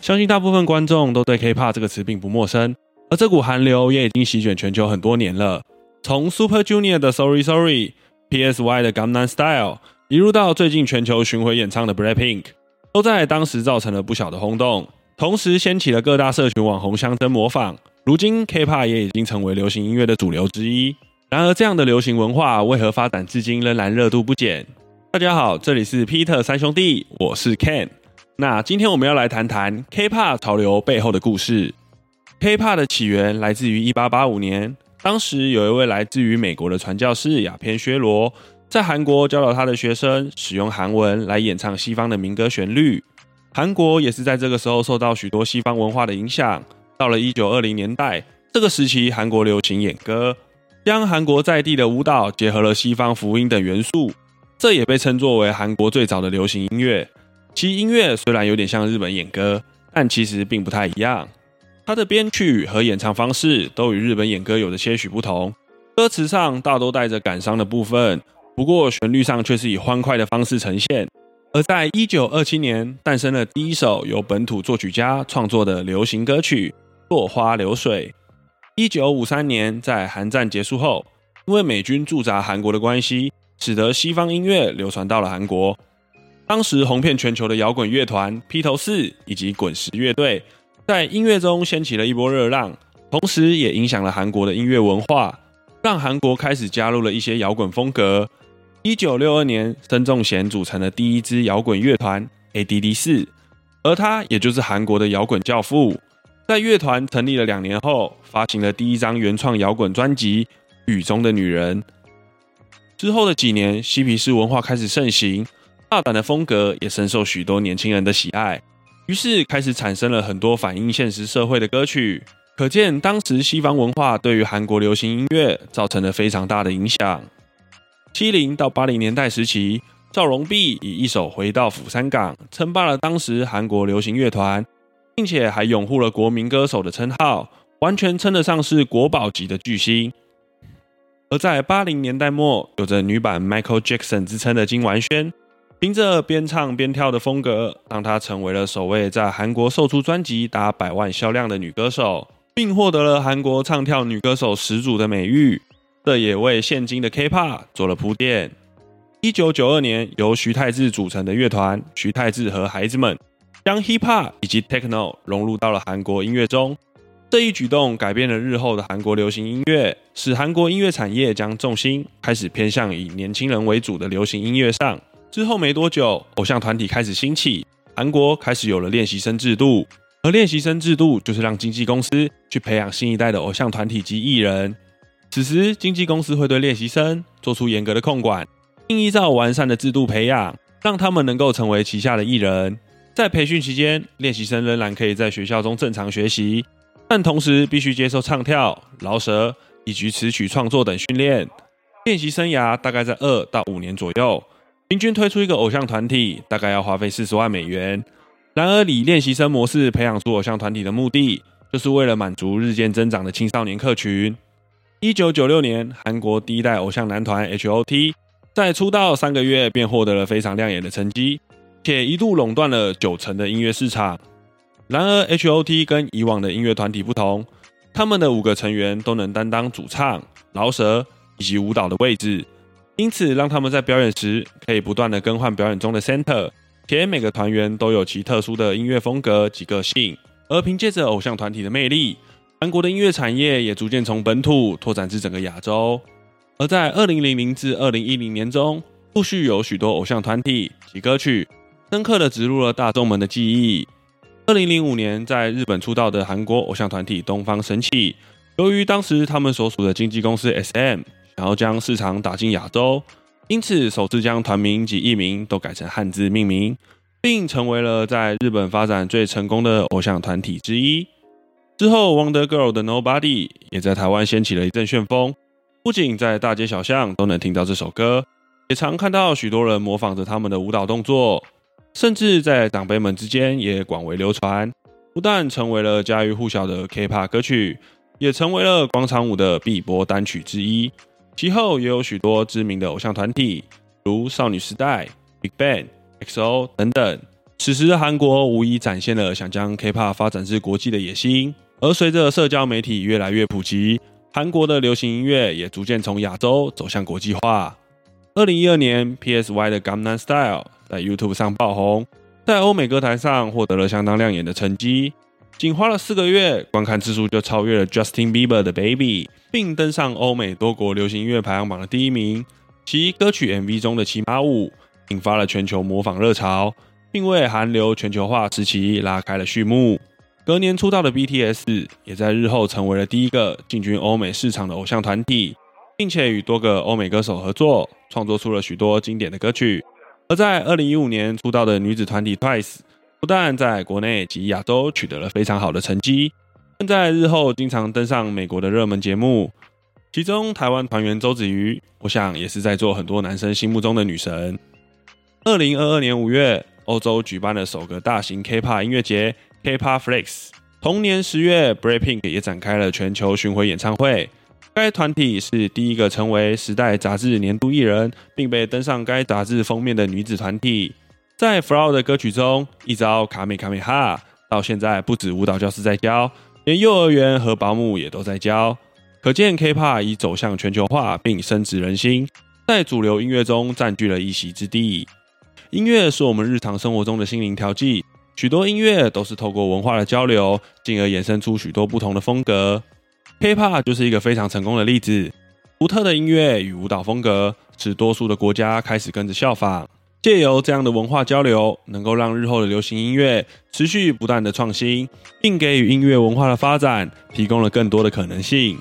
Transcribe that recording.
相信大部分观众都对 K-pop 这个词并不陌生，而这股韩流也已经席卷全球很多年了。从 Super Junior 的 Sorry Sorry、PSY 的 Gangnam Style，一路到最近全球巡回演唱的 Blackpink，都在当时造成了不小的轰动，同时掀起了各大社群网红相争模仿。如今 K-pop 也已经成为流行音乐的主流之一。然而，这样的流行文化为何发展至今仍然热度不减？大家好，这里是 Peter 三兄弟，我是 Ken。那今天我们要来谈谈 K-pop 潮流背后的故事。K-pop 的起源来自于1885年。当时有一位来自于美国的传教士亚片薛罗，在韩国教导他的学生使用韩文来演唱西方的民歌旋律。韩国也是在这个时候受到许多西方文化的影响。到了一九二零年代，这个时期韩国流行演歌，将韩国在地的舞蹈结合了西方福音等元素，这也被称作为韩国最早的流行音乐。其音乐虽然有点像日本演歌，但其实并不太一样。它的编曲和演唱方式都与日本演歌有着些许不同，歌词上大多带着感伤的部分，不过旋律上却是以欢快的方式呈现。而在一九二七年诞生了第一首由本土作曲家创作的流行歌曲《落花流水》。一九五三年，在韩战结束后，因为美军驻扎韩国的关系，使得西方音乐流传到了韩国。当时红遍全球的摇滚乐团披头士以及滚石乐队。在音乐中掀起了一波热浪，同时也影响了韩国的音乐文化，让韩国开始加入了一些摇滚风格。一九六二年，申仲贤组成了第一支摇滚乐团 A.D.D 四，而他也就是韩国的摇滚教父。在乐团成立了两年后，发行了第一张原创摇滚专辑《雨中的女人》。之后的几年，嬉皮士文化开始盛行，大胆的风格也深受许多年轻人的喜爱。于是开始产生了很多反映现实社会的歌曲，可见当时西方文化对于韩国流行音乐造成了非常大的影响。七零到八零年代时期，赵荣弼以一首《回到釜山港》称霸了当时韩国流行乐团，并且还拥护了国民歌手的称号，完全称得上是国宝级的巨星。而在八零年代末，有着女版 Michael Jackson 之称的金完萱。凭着边唱边跳的风格，让她成为了首位在韩国售出专辑达百万销量的女歌手，并获得了韩国唱跳女歌手始祖的美誉。这也为现今的 K-pop 做了铺垫。一九九二年，由徐太志组成的乐团徐太志和孩子们，将 Hip Hop 以及 Techno 融入到了韩国音乐中。这一举动改变了日后的韩国流行音乐，使韩国音乐产业将重心开始偏向以年轻人为主的流行音乐上。之后没多久，偶像团体开始兴起，韩国开始有了练习生制度。而练习生制度就是让经纪公司去培养新一代的偶像团体及艺人。此时，经纪公司会对练习生做出严格的控管，并依照完善的制度培养，让他们能够成为旗下的艺人。在培训期间，练习生仍然可以在学校中正常学习，但同时必须接受唱跳、饶舌以及词曲创作等训练。练习生涯大概在二到五年左右。平均推出一个偶像团体，大概要花费四十万美元。然而，以练习生模式培养出偶像团体的目的，就是为了满足日渐增长的青少年客群。一九九六年，韩国第一代偶像男团 H.O.T 在出道三个月便获得了非常亮眼的成绩，且一度垄断了九成的音乐市场。然而，H.O.T 跟以往的音乐团体不同，他们的五个成员都能担当主唱、饶舌以及舞蹈的位置。因此，让他们在表演时可以不断的更换表演中的 center，且每个团员都有其特殊的音乐风格及个性。而凭借着偶像团体的魅力，韩国的音乐产业也逐渐从本土拓展至整个亚洲。而在二零零零至二零一零年中，陆续有许多偶像团体及歌曲深刻的植入了大众们的记忆。二零零五年在日本出道的韩国偶像团体东方神起，由于当时他们所属的经纪公司 SM。然后将市场打进亚洲，因此首次将团名及艺名都改成汉字命名，并成为了在日本发展最成功的偶像团体之一。之后，Wonder Girl 的 Nobody 也在台湾掀起了一阵旋风，不仅在大街小巷都能听到这首歌，也常看到许多人模仿着他们的舞蹈动作，甚至在长辈们之间也广为流传。不但成为了家喻户晓的 K-pop 歌曲，也成为了广场舞的必播单曲之一。其后也有许多知名的偶像团体，如少女时代、Big Bang、XO 等等，此时的韩国无疑展现了想将 K-pop 发展至国际的野心。而随着社交媒体越来越普及，韩国的流行音乐也逐渐从亚洲走向国际化。二零一二年，PSY 的《Gangnam Style》在 YouTube 上爆红，在欧美歌坛上获得了相当亮眼的成绩。仅花了四个月，观看次数就超越了 Justin Bieber 的《Baby》，并登上欧美多国流行音乐排行榜的第一名。其歌曲 MV 中的骑马舞引发了全球模仿热潮。并为韩流全球化时期拉开了序幕。隔年出道的 BTS 也在日后成为了第一个进军欧美市场的偶像团体，并且与多个欧美歌手合作，创作出了许多经典的歌曲。而在2015年出道的女子团体 Twice，不但在国内及亚洲取得了非常好的成绩，更在日后经常登上美国的热门节目。其中，台湾团员周子瑜，我想也是在做很多男生心目中的女神。2022年5月。欧洲举办了首个大型 K-pop 音乐节 K-pop Flex。同年十月，Breaking 也展开了全球巡回演唱会。该团体是第一个成为《时代》杂志年度艺人，并被登上该杂志封面的女子团体。在 Flow 的歌曲中，一招卡美卡美哈，到现在不止舞蹈教室在教，连幼儿园和保姆也都在教。可见 K-pop 已走向全球化，并深植人心，在主流音乐中占据了一席之地。音乐是我们日常生活中的心灵调剂，许多音乐都是透过文化的交流，进而衍生出许多不同的风格。K-pop 就是一个非常成功的例子。独特的音乐与舞蹈风格，使多数的国家开始跟着效仿。借由这样的文化交流，能够让日后的流行音乐持续不断的创新，并给予音乐文化的发展提供了更多的可能性。